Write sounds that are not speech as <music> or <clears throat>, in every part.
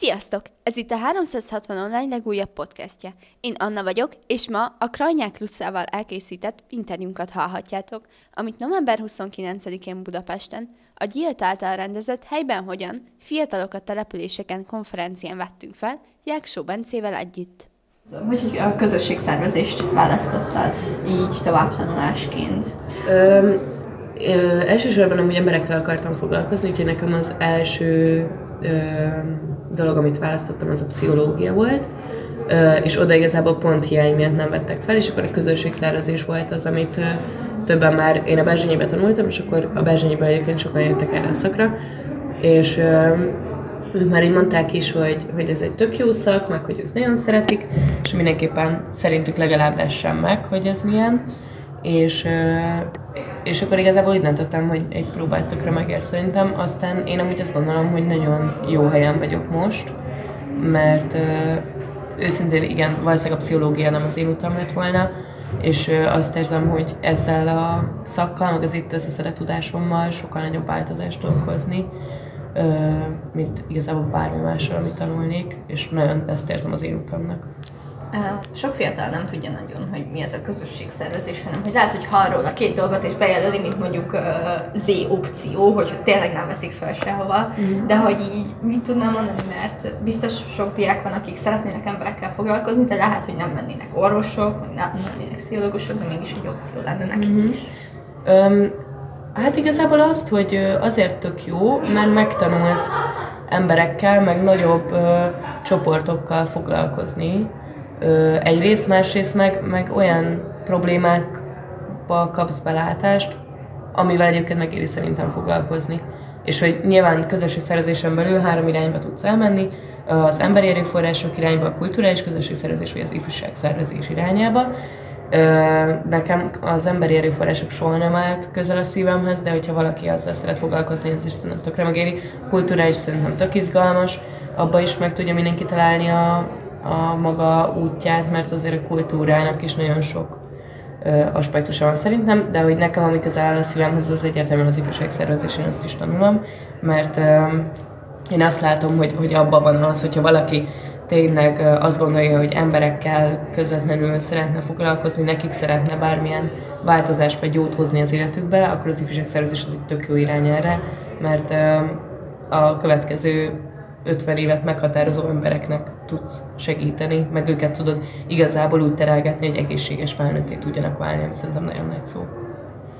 Sziasztok! Ez itt a 360 online legújabb podcastje. Én Anna vagyok, és ma a Krajnyák Lusszával elkészített interjúnkat hallhatjátok, amit november 29-én Budapesten a Gyílt által rendezett Helyben Hogyan fiatalokat településeken konferencián vettünk fel, Jáksó Bencével együtt. Hogy a közösségszervezést választottad így továbbtanulásként? Ö, ö, elsősorban amúgy emberekkel akartam foglalkozni, úgyhogy nekem az első ö, dolog, amit választottam, az a pszichológia volt, és oda igazából pont hiány miatt nem vettek fel, és akkor a közösségszervezés volt az, amit többen már, én a Berzsényébe tanultam, és akkor a Berzsényébe egyébként sokan jöttek erre a szakra, és ők már így mondták is, hogy, hogy ez egy tök jó szak, meg hogy ők nagyon szeretik, és mindenképpen szerintük legalább lessen meg, hogy ez milyen. És, és akkor igazából úgy döntöttem, hogy egy próbát tökre megér szerintem. Aztán én amúgy azt gondolom, hogy nagyon jó helyen vagyok most, mert őszintén igen, valószínűleg a pszichológia nem az én utam lett volna, és azt érzem, hogy ezzel a szakkal, meg az itt összeszedett tudásommal sokkal nagyobb változást tudok hozni, mint igazából bármi mással, amit tanulnék, és nagyon ezt érzem az én utamnak. Sok fiatal nem tudja nagyon, hogy mi ez a közösségszervezés, hanem hogy lehet, hogy hall róla két dolgot és bejelöli, mint mondjuk uh, Z opció, hogyha tényleg nem veszik fel sehova, uh-huh. de hogy így mit tudnám mondani, mert biztos sok diák van, akik szeretnének emberekkel foglalkozni, de lehet, hogy nem lennének orvosok, vagy nem lennének pszichológusok, de mégis egy opció lenne nekik uh-huh. is. Um, hát igazából azt, hogy azért tök jó, mert megtanulsz emberekkel, meg nagyobb uh, csoportokkal foglalkozni, egyrészt, másrészt meg, meg olyan problémákba kapsz belátást, amivel egyébként megéri szerintem foglalkozni. És hogy nyilván közösségszervezésen belül három irányba tudsz elmenni, az emberi erőforrások irányba, a kulturális közösségszervezés vagy az ifjúságszervezés irányába. Nekem az emberi erőforrások soha nem állt közel a szívemhez, de hogyha valaki azzal szeret foglalkozni, az is szerintem tökre megéri. Kulturális szerintem tök izgalmas, abba is meg tudja mindenki találni a, a maga útját, mert azért a kultúrának is nagyon sok aspektusa van szerintem, de hogy nekem, ami közel áll a szívemhez, az egyértelműen az ifjúságszervezés, én azt is tanulom, mert én azt látom, hogy, hogy abban van az, hogyha valaki tényleg azt gondolja, hogy emberekkel közvetlenül szeretne foglalkozni, nekik szeretne bármilyen változást vagy jót hozni az életükbe, akkor az ifjúságszervezés az egy tök jó irány erre, mert a következő 50 évet meghatározó embereknek tudsz segíteni, meg őket tudod igazából úgy terelgetni, hogy egészséges felnőtté tudjanak válni, ami szerintem nagyon nagy szó.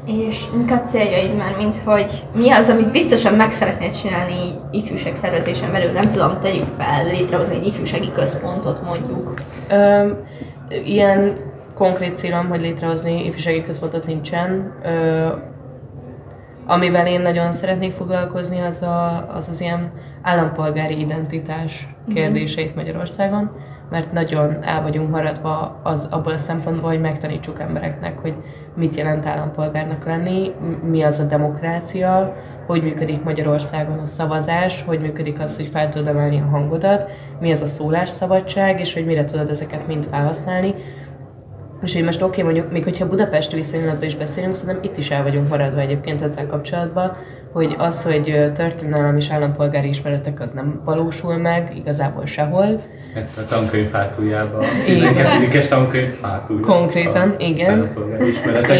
És mik a céljaid már, mint hogy mi az, amit biztosan meg szeretnéd csinálni ifjúság szervezésen belül? Nem tudom, tegyük fel, létrehozni egy ifjúsági központot mondjuk. Ö, ilyen konkrét célom, hogy létrehozni ifjúsági központot nincsen. Ö, amivel én nagyon szeretnék foglalkozni, az a, az, az ilyen állampolgári identitás mhm. kérdéseit Magyarországon, mert nagyon el vagyunk maradva az, abból a szempontból, hogy megtanítsuk embereknek, hogy mit jelent állampolgárnak lenni, mi az a demokrácia, hogy működik Magyarországon a szavazás, hogy működik az, hogy fel tudod emelni a hangodat, mi az a szólásszabadság, és hogy mire tudod ezeket mind felhasználni. És hogy most oké, okay, mondjuk, még hogyha Budapesti viszonylatban is beszélünk, szerintem itt is el vagyunk maradva egyébként ezzel kapcsolatban, hogy az, hogy történelem és állampolgári ismeretek az nem valósul meg igazából sehol. Hát a tankönyv hátuljában, a 12 tankönyv hátuljában. Konkrétan, igen.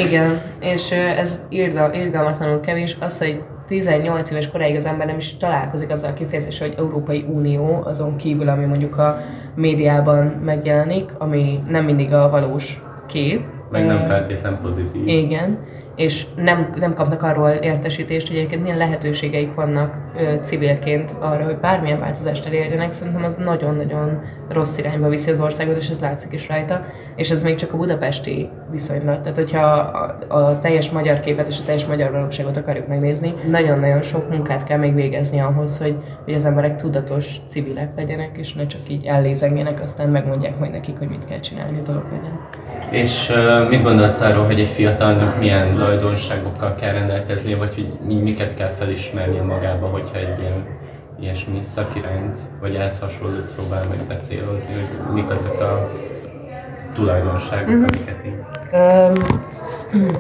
Igen, és ez irda, irgalmatlanul kevés, az, hogy 18 éves koráig az ember nem is találkozik azzal a kifejezéssel, hogy Európai Unió azon kívül, ami mondjuk a médiában megjelenik, ami nem mindig a valós kép. Meg nem feltétlen pozitív. Igen és nem, nem kapnak arról értesítést, hogy egyébként milyen lehetőségeik vannak ö, civilként arra, hogy bármilyen változást elérjenek, szerintem az nagyon-nagyon rossz irányba viszi az országot, és ez látszik is rajta, és ez még csak a budapesti viszonylat. Tehát, hogyha a, a teljes magyar képet és a teljes magyar valóságot akarjuk megnézni, nagyon-nagyon sok munkát kell még végezni ahhoz, hogy, hogy az emberek tudatos civilek legyenek, és ne csak így ellézengjenek, aztán megmondják majd nekik, hogy mit kell csinálni, a dolog legyen. És uh, mit gondolsz arról, hogy egy fiatalnak milyen tulajdonságokkal kell rendelkezni, vagy hogy miket kell felismernie magába, hogyha egy ilyen ilyesmi szakirányt, vagy ehhez hasonlót próbál meg becélozni, hogy mik azok a tulajdonságok, uh-huh. amiket így... Um,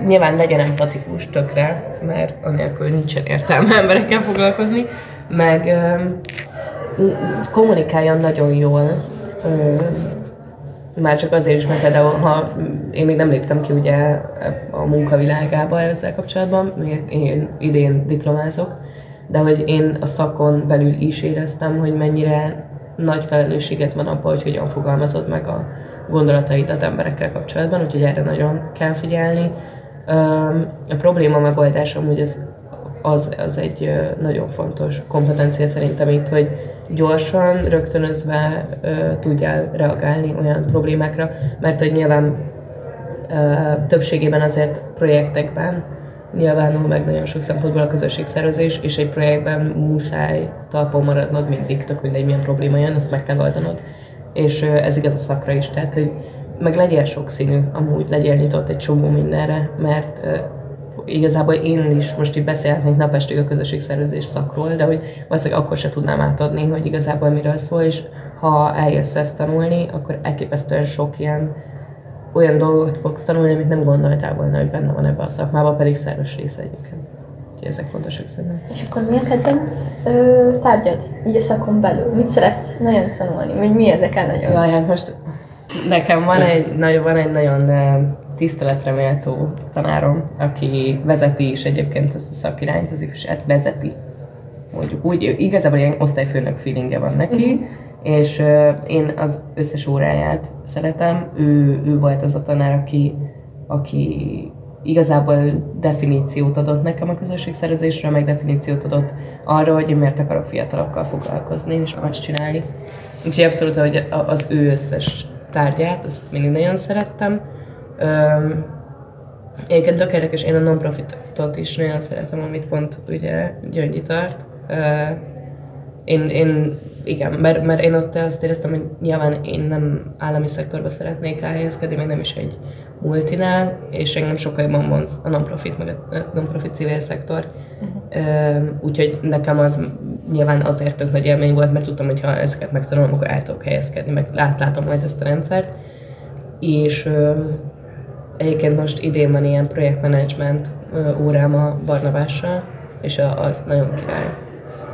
<clears throat> nyilván legyen empatikus tökre, mert anélkül nincsen értelme emberekkel foglalkozni, meg um, kommunikáljon nagyon jól, ö, már csak azért is, mert például, ha én még nem léptem ki ugye a munkavilágába ezzel kapcsolatban, még én idén diplomázok, de hogy én a szakon belül is éreztem, hogy mennyire nagy felelősséget van abban, hogy hogyan fogalmazod meg a gondolataidat emberekkel kapcsolatban, úgyhogy erre nagyon kell figyelni. A probléma megoldás amúgy az, az, az egy nagyon fontos kompetencia szerintem itt, hogy gyorsan, rögtönözve tudjál reagálni olyan problémákra, mert hogy nyilván többségében azért projektekben nyilvánul meg nagyon sok szempontból a közösségszervezés, és egy projektben muszáj talpon maradnod mindig, tök mindegy milyen probléma jön, ezt meg kell oldanod. És ez igaz a szakra is, tehát hogy meg legyél sokszínű, amúgy legyél nyitott egy csomó mindenre, mert igazából én is most itt beszélhetnék napestig a közösségszervezés szakról, de hogy valószínűleg akkor se tudnám átadni, hogy igazából miről szól, és ha eljössz ezt tanulni, akkor elképesztően sok ilyen olyan dolgot fogsz tanulni, amit nem gondoltál volna, hogy benne van ebben a szakmában, pedig szerves része egyébként. Úgyhogy ezek fontosak szerintem. És akkor mi a kedvenc ö, tárgyad, így a szakon belül? Mit szeretsz nagyon tanulni? Vagy mi érdekel nagyon? Jaj, hát most nekem van egy, nagyon, van egy nagyon tiszteletre méltó tanárom, aki vezeti is egyébként ezt a szakirányt, az ifjúság vezeti. Mondjuk úgy, igazából ilyen osztályfőnök feelingje van neki, uh-huh és uh, én az összes óráját szeretem. Ő, ő volt az a tanár, aki, aki igazából definíciót adott nekem a közösségszervezésre, meg definíciót adott arra, hogy én miért akarok fiatalokkal foglalkozni, és más csinálni. Úgyhogy abszolút, hogy az ő összes tárgyát, azt mindig nagyon szerettem. Um, Egyébként tök érdekes, én a non-profitot is nagyon szeretem, amit pont ugye Gyöngyi tart. Én, én igen, mert, mert én ott azt éreztem, hogy nyilván én nem állami szektorba szeretnék elhelyezkedni, meg nem is egy multinál, és engem sokkal jobban vonz a non-profit, meg a non-profit civil szektor. Uh-huh. Úgyhogy nekem az nyilván azért tök nagy élmény volt, mert tudtam, hogy ha ezeket megtanulom, akkor el tudok helyezkedni, meg lát, majd ezt a rendszert. És egyébként most idén van ilyen projektmenedzsment órám a Barnabással, és az nagyon király.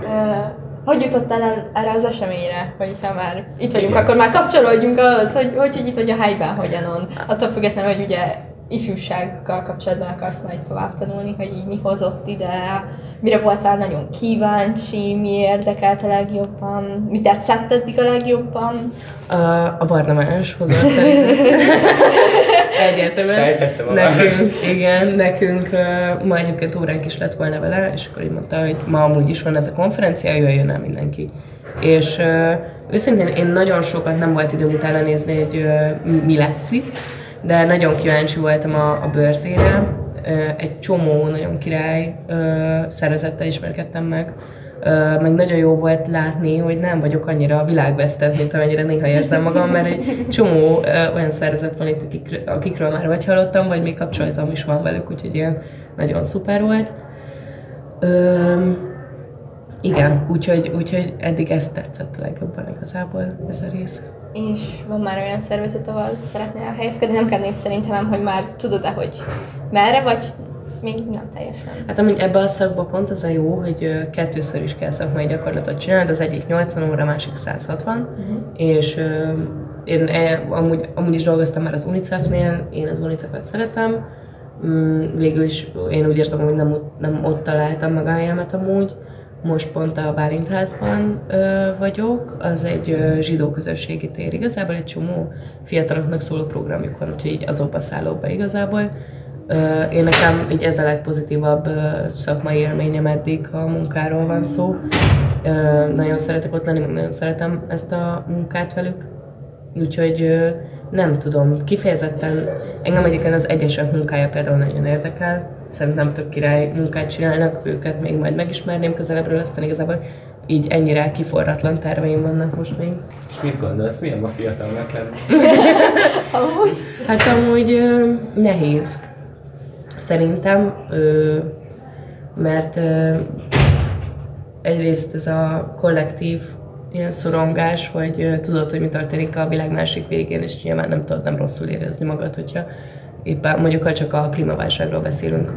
Uh hogy jutottál el erre az eseményre, hogyha már itt vagyunk, Igen. akkor már kapcsolódjunk az, hogy, hogy, hogy itt vagy a helyben, hogyanon. Attól függetlenül, hogy ugye ifjúsággal kapcsolatban akarsz majd tovább tanulni, hogy így mi hozott ide, mire voltál nagyon kíváncsi, mi érdekelt a legjobban, mi tetszett eddig a legjobban? A, a Barnabás hozott. <laughs> Sejtettem a nekünk, Igen, nekünk uh, ma egyébként óránk is lett volna vele, és akkor így mondta, hogy ma amúgy is van ez a konferencia, jöjjön el mindenki. És uh, őszintén én nagyon sokat nem volt időm utána nézni, hogy uh, mi lesz itt, de nagyon kíváncsi voltam a, a bőrzére. Egy csomó nagyon király szervezettel ismerkedtem meg, meg nagyon jó volt látni, hogy nem vagyok annyira világvesztett, mint amennyire néha érzem magam, mert egy csomó olyan szervezet van itt, akik, akikről már vagy hallottam, vagy még kapcsolatom is van velük, úgyhogy ilyen nagyon szuper volt. Igen, úgyhogy, úgyhogy eddig ezt tetszett legjobban igazából ez a rész. És van már olyan szervezet, ahol szeretnél helyezkedni, nem kell név szerint, hanem hogy már tudod-e, hogy merre, vagy még nem teljesen. Hát amúgy ebben a szakban pont az a jó, hogy kettőször is kell szakmai gyakorlatot csinálni, az egyik 80 óra, a másik 160, uh-huh. Mhm. és én e, amúgy, amúgy is dolgoztam már az UNICEF-nél, én az UNICEF-et szeretem, mm, végül is én úgy érzem, hogy nem, nem ott találtam meg a helyemet amúgy, most pont a Bálintházban ö, vagyok, az egy ö, zsidó közösségi tér. Igazából egy csomó fiataloknak szóló programjuk van, úgyhogy így azokba szállok be igazából. Én nekem így ez a legpozitívabb szakmai élményem eddig, a munkáról van szó. Nagyon szeretek ott lenni, meg nagyon szeretem ezt a munkát velük. Úgyhogy nem tudom, kifejezetten engem egyébként az egyesek munkája például nagyon érdekel, szerintem tök király munkát csinálnak, őket még majd megismerném közelebbről, aztán igazából így ennyire kiforratlan terveim vannak most még. És mit gondolsz, milyen a fiatalnak lenni? <laughs> amúgy? Hát amúgy ö, nehéz. Szerintem, ö, mert ö, egyrészt ez a kollektív ilyen szorongás, hogy ö, tudod, hogy mi történik a világ másik végén, és nyilván nem tudod nem rosszul érezni magad, hogyha éppen mondjuk, ha csak a klímaválságról beszélünk,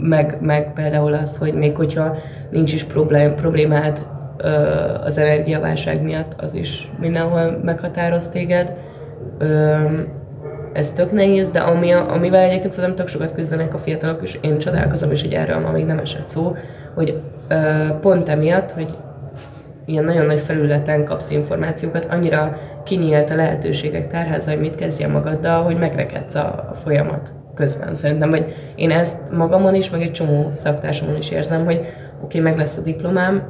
meg, meg például az, hogy még hogyha nincs is problém, problémád ö, az energiaválság miatt, az is mindenhol meghatároz téged. Ö, ez tök nehéz, de ami, amivel egyébként szerintem tök sokat küzdenek a fiatalok, és én csodálkozom is, hogy erről ma még nem esett szó, hogy ö, pont emiatt, hogy ilyen nagyon nagy felületen kapsz információkat, annyira kinyílt a lehetőségek tárháza, hogy mit kezdjen magaddal, hogy megrekedsz a, a folyamat közben szerintem, vagy én ezt magamon is, meg egy csomó szaktársamon is érzem, hogy oké, okay, meg lesz a diplomám,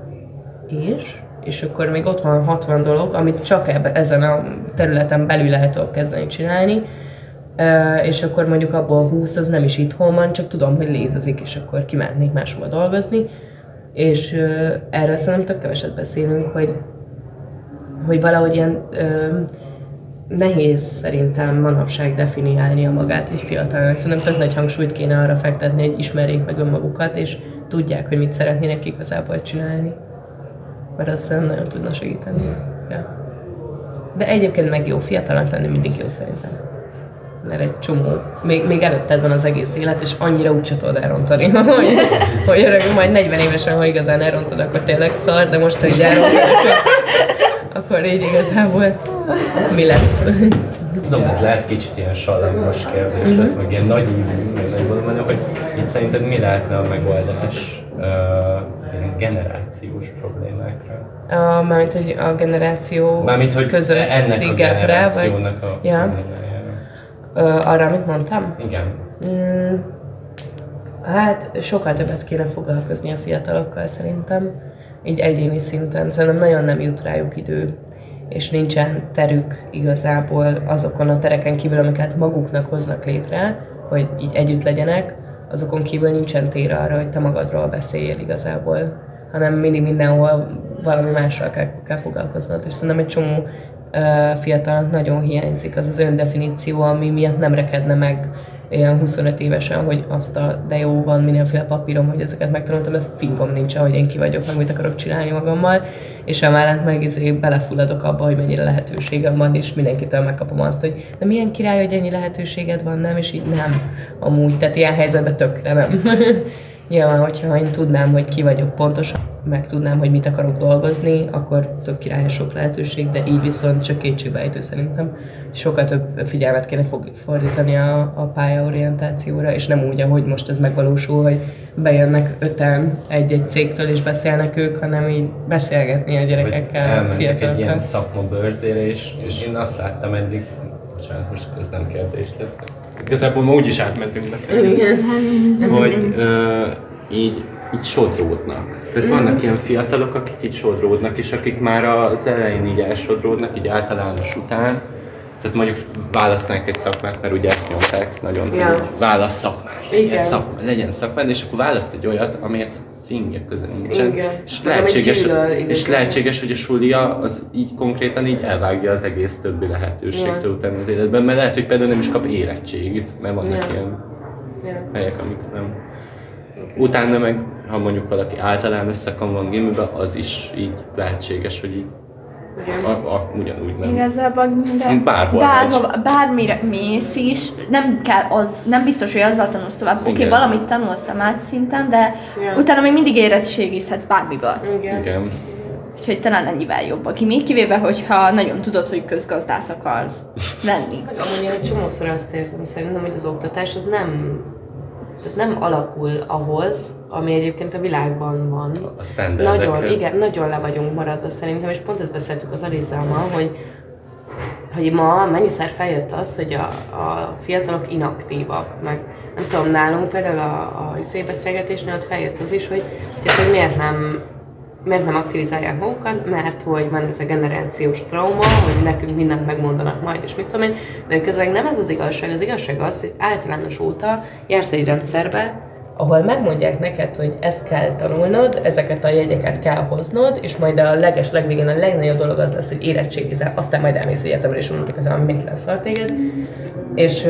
és? És akkor még ott van 60 dolog, amit csak ebben, ezen a területen belül lehet kezdeni csinálni, és akkor mondjuk abból 20 az nem is itthon van, csak tudom, hogy létezik, és akkor kimehetnék máshova dolgozni. És erről szerintem tök keveset beszélünk, hogy, hogy valahogy ilyen nehéz szerintem manapság definiálni a magát egy fiatalnak. Szerintem tök nagy hangsúlyt kéne arra fektetni, hogy ismerjék meg önmagukat, és tudják, hogy mit szeretnének igazából csinálni. Mert az nem nagyon tudna segíteni. Ja. De egyébként meg jó, fiatalnak lenni mindig jó szerintem. Mert egy csomó, még, még előtted van az egész élet, és annyira úgy tudod elrontani, <laughs> hogy, hogy öreg, majd 40 évesen, ha igazán elrontod, akkor tényleg szar, de most, hogy elrontod, <laughs> akkor így igazából mi lesz. <laughs> Tudom, ez lehet kicsit ilyen salangos kérdés lesz, meg ilyen nagy ívű, meg nagy hogy itt szerinted mi lehetne a megoldás az ilyen generációs problémákra? A, mármint, hogy a generáció mármint, hogy között ennek a generációnak a ja. Arra, amit mondtam? Igen. Mm, hát sokkal többet kéne foglalkozni a fiatalokkal szerintem így egyéni szinten. Szerintem nagyon nem jut rájuk idő, és nincsen terük igazából azokon a tereken kívül, amiket maguknak hoznak létre, hogy így együtt legyenek, azokon kívül nincsen tér arra, hogy te magadról beszéljél igazából, hanem mindig mindenhol valami mással kell, kell foglalkoznod. És szerintem egy csomó fiatalnak nagyon hiányzik az az öndefiníció, ami miatt nem rekedne meg ilyen 25 évesen, hogy azt a, de jó, van mindenféle papírom, hogy ezeket megtanultam, de fingom nincs, hogy én ki vagyok, meg mit akarok csinálni magammal, és emellett meg izé belefulladok abba, hogy mennyire lehetőségem van, és mindenkitől megkapom azt, hogy de milyen király, hogy ennyi lehetőséged van, nem, és így nem, amúgy, tehát ilyen helyzetben tökre nem. <laughs> Nyilván, hogyha én tudnám, hogy ki vagyok pontosan, meg tudnám, hogy mit akarok dolgozni, akkor több király sok lehetőség, de így viszont csak kétségbejtő szerintem. Sokkal több figyelmet kéne fordítani a, a pályaorientációra, és nem úgy, ahogy most ez megvalósul, hogy bejönnek öten egy-egy cégtől és beszélnek ők, hanem így beszélgetni a gyerekekkel, fiatalokkal. egy ilyen szakma bőrzére, és, és én azt láttam eddig, bocsánat, most ez nem kérdés lesz, igazából ma úgyis átmentünk beszélni, Igen. hogy ö, így, így sodródnak. Tehát vannak ilyen fiatalok, akik így sodródnak, és akik már az elején így elsodródnak, így általános után, tehát mondjuk választnánk egy szakmát, mert ugye ezt nyomták nagyon, ja. hogy válasz szakmát, legyen, szakma, legyen szakmát, és akkor választ egy olyat, amihez fingje köze nincsen. Igen. És, lehetséges, gyűlöl, és lehetséges, hogy a sulia az így konkrétan így elvágja az egész többi lehetőségtől ja. utána az életben, mert lehet, hogy például nem is kap érettségit, mert vannak ja. ilyen ja. helyek, amik nem. Okay. Utána meg, ha mondjuk valaki általános szakon van gimiben, az is így lehetséges, hogy így a, a, ugyanúgy nem. Igazából minden, bárhol bárhova, bármire mész is, nem kell az, nem biztos, hogy azzal tanulsz tovább. Oké, okay, valamit tanulsz a szinten, de Igen. utána még mindig érettségizhetsz bármiből. Igen. Igen. Úgyhogy talán ennyivel jobb. Aki még kivéve, hogyha nagyon tudod, hogy közgazdász akarsz lenni. Amúgy egy csomószor azt érzem szerintem, hogy az oktatás az nem tehát nem alakul ahhoz, ami egyébként a világban van. A Nagyon, igen, nagyon le vagyunk maradva szerintem, és pont ezt beszéltük az Alizámmal, hogy hogy ma mennyiszer feljött az, hogy a, a fiatalok inaktívak, meg nem tudom, nálunk például a, a beszélgetésnél ott feljött az is, hogy, hogy miért nem miért nem aktivizálják magukat, mert hogy van ez a generációs trauma, hogy nekünk mindent megmondanak majd, és mit tudom én, de közben nem ez az igazság, az igazság az, hogy általános óta jársz egy rendszerbe, ahol megmondják neked, hogy ezt kell tanulnod, ezeket a jegyeket kell hoznod, és majd a leges legvégén a legnagyobb dolog az lesz, hogy érettségizel, aztán majd elmész egyetemre, és mondok, ez mit lesz téged. És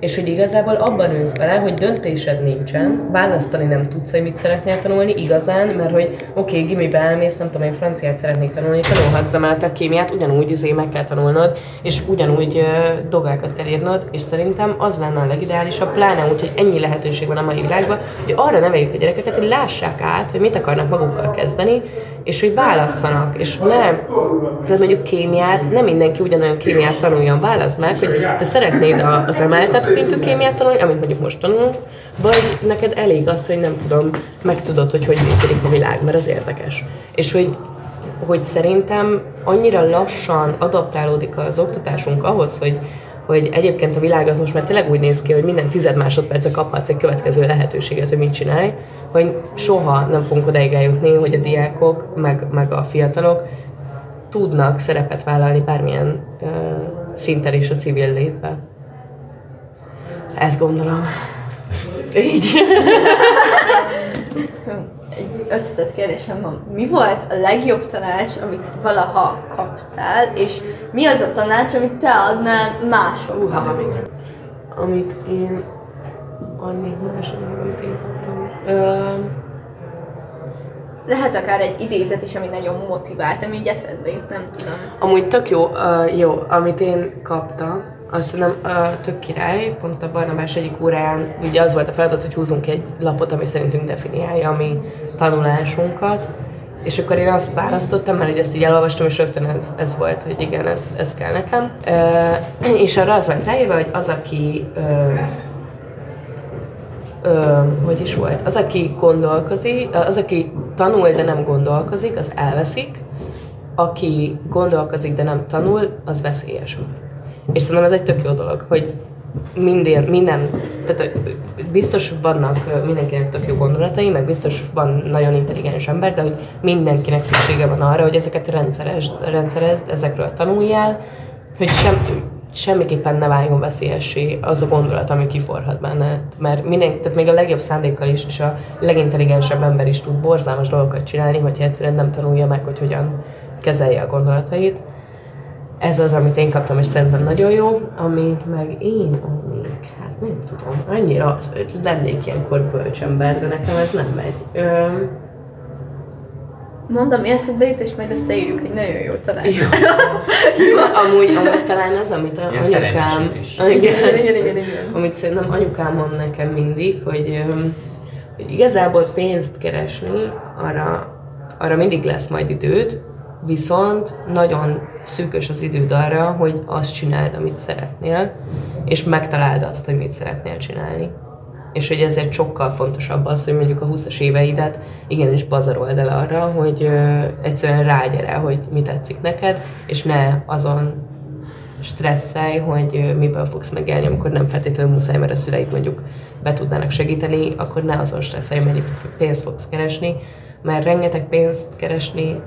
és hogy igazából abban ősz bele, hogy döntésed nincsen, választani nem tudsz, hogy mit szeretnél tanulni igazán, mert hogy oké, okay, gimibe elmész, nem tudom, én franciát szeretnék tanulni, tanulhatsz a kémiát, ugyanúgy izé meg kell tanulnod, és ugyanúgy uh, dolgokat kell írnod, és szerintem az lenne a legideálisabb, pláne úgy, hogy ennyi lehetőség van a mai világban, hogy arra neveljük a gyerekeket, hogy lássák át, hogy mit akarnak magukkal kezdeni, és hogy válasszanak, és nem, tehát mondjuk kémiát, nem mindenki ugyanolyan kémiát tanuljon, válasz meg, hogy te szeretnéd az szintű kémiát tanulni, amit mondjuk most tanulunk, vagy neked elég az, hogy nem tudom, megtudod, hogy hogy működik a világ, mert az érdekes. És hogy, hogy szerintem annyira lassan adaptálódik az oktatásunk ahhoz, hogy, hogy egyébként a világ az most már tényleg úgy néz ki, hogy minden tized másodperce kaphatsz egy következő lehetőséget, hogy mit csinálj, hogy soha nem fogunk odaig eljutni, hogy a diákok, meg, meg a fiatalok tudnak szerepet vállalni bármilyen uh, szinten is a civil létbe. Ezt gondolom. Így. Egy összetett kérdésem van. Mi volt a legjobb tanács, amit valaha kaptál, és mi az a tanács, amit te adnál másoknak? Uh, amit én adnék másoknak, amit én kaptam. Uh, lehet akár egy idézet is, ami nagyon motivált, ami így eszedbe jut, nem tudom. Amúgy tök jó, uh, jó, amit én kaptam, azt nem uh, tök király, pont a Barnabás egyik óráján ugye az volt a feladat, hogy húzunk egy lapot, ami szerintünk definiálja a mi tanulásunkat, és akkor én azt választottam, mert ezt így elolvastam, és rögtön ez, ez volt, hogy igen, ez, ez kell nekem. Uh, <clears throat> és arra az volt ráírva, hogy az, aki uh, ö, hogy is volt, az, aki gondolkozik, az, aki tanul, de nem gondolkozik, az elveszik, aki gondolkozik, de nem tanul, az veszélyes. És szerintem ez egy tök jó dolog, hogy minden, minden tehát biztos vannak mindenkinek tök jó gondolatai, meg biztos van nagyon intelligens ember, de hogy mindenkinek szüksége van arra, hogy ezeket rendszerezd, rendszerezd ezekről tanuljál, hogy sem, semmiképpen ne váljon veszélyessé az a gondolat, ami kiforhat benne. Mert minden, tehát még a legjobb szándékkal is, és a legintelligensebb ember is tud borzalmas dolgokat csinálni, hogyha egyszerűen nem tanulja meg, hogy hogyan kezelje a gondolatait. Ez az, amit én kaptam, és szerintem nagyon jó, amit meg én adnék, hát nem tudom, annyira lennék ilyenkor bölcsember, de nekem ez nem megy. Ö, Mondom, eszedbe jut, és majd összeírjuk egy nagyon jó tanács. Jó. <laughs> jó. amúgy, amúgy talán az, amit a Ilyen anyukám... igen, igen, igen, igen. Amit szerintem anyukám mond nekem mindig, hogy, hogy igazából pénzt keresni, arra, arra mindig lesz majd időd, viszont nagyon szűkös az időd arra, hogy azt csináld, amit szeretnél, és megtaláld azt, hogy mit szeretnél csinálni. És hogy ezért sokkal fontosabb az, hogy mondjuk a 20-as éveidet igenis pazarold el arra, hogy ö, egyszerűen rágyere, hogy mi tetszik neked, és ne azon stresszelj, hogy miből fogsz megélni, amikor nem feltétlenül muszáj, mert a szüleid mondjuk be tudnának segíteni, akkor ne azon stresszelj, mennyi pénzt fogsz keresni, mert rengeteg pénzt keresni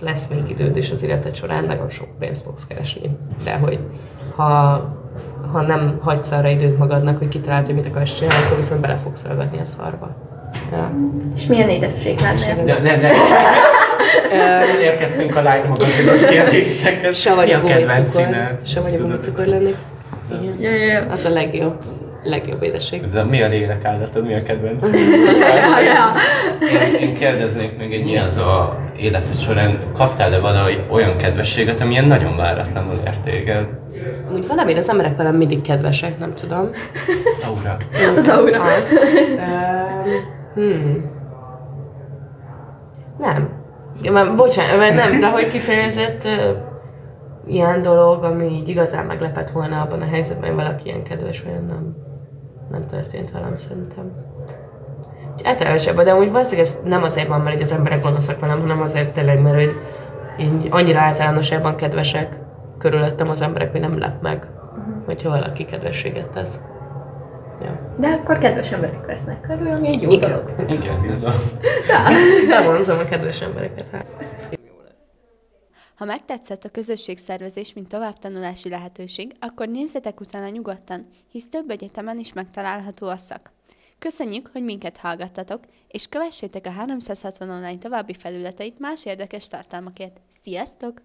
lesz még időd, és az életed során nagyon sok pénzt fogsz keresni. De hogy ha ha nem hagysz arra időt magadnak, hogy kitaláld, hogy mit akarsz csinálni, akkor viszont bele fogsz ragadni a szarba. Ja. És milyen édesség lennél? Ne, ne, ne. <laughs> Érkeztünk a like magazinos <laughs> kérdésekhez. Se vagy a gumicukor. Se vagy a gumicukor lennék. Igen. Ja, ja, ja. Az a legjobb legjobb édesség. De mi a lélekállatod, mi a kedvenc? <laughs> Én, én kérdeznék még egy ilyen, a életed során kaptál-e valahogy olyan kedvességet, amilyen nagyon váratlanul ért téged? Úgy valamire az emberek velem mindig kedvesek, nem tudom. Az aura. Az aura. Az. <laughs> hmm. Nem. Ja, már, bocsánat, mert nem, de hogy kifejezett uh, ilyen dolog, ami így igazán meglepett volna abban a helyzetben, hogy valaki ilyen kedves, olyan nem, nem történt velem szerintem. Általánosabban, de úgy valószínűleg ez nem azért van, mert így az emberek gonoszak velem, hanem azért tényleg, mert hogy így annyira általánosabban kedvesek körülöttem az emberek, hogy nem lep meg, uh-huh. hogyha valaki kedvességet tesz. Ja. De akkor kedves emberek vesznek körül, ami egy jó Igen. dolog. Igen, ez a... <laughs> Bevonzom a kedves embereket. Hát. Ha megtetszett a közösségszervezés, mint továbbtanulási lehetőség, akkor nézzetek utána nyugodtan, hisz több egyetemen is megtalálható a szak. Köszönjük, hogy minket hallgattatok, és kövessétek a 360 online további felületeit más érdekes tartalmakért. Sziasztok!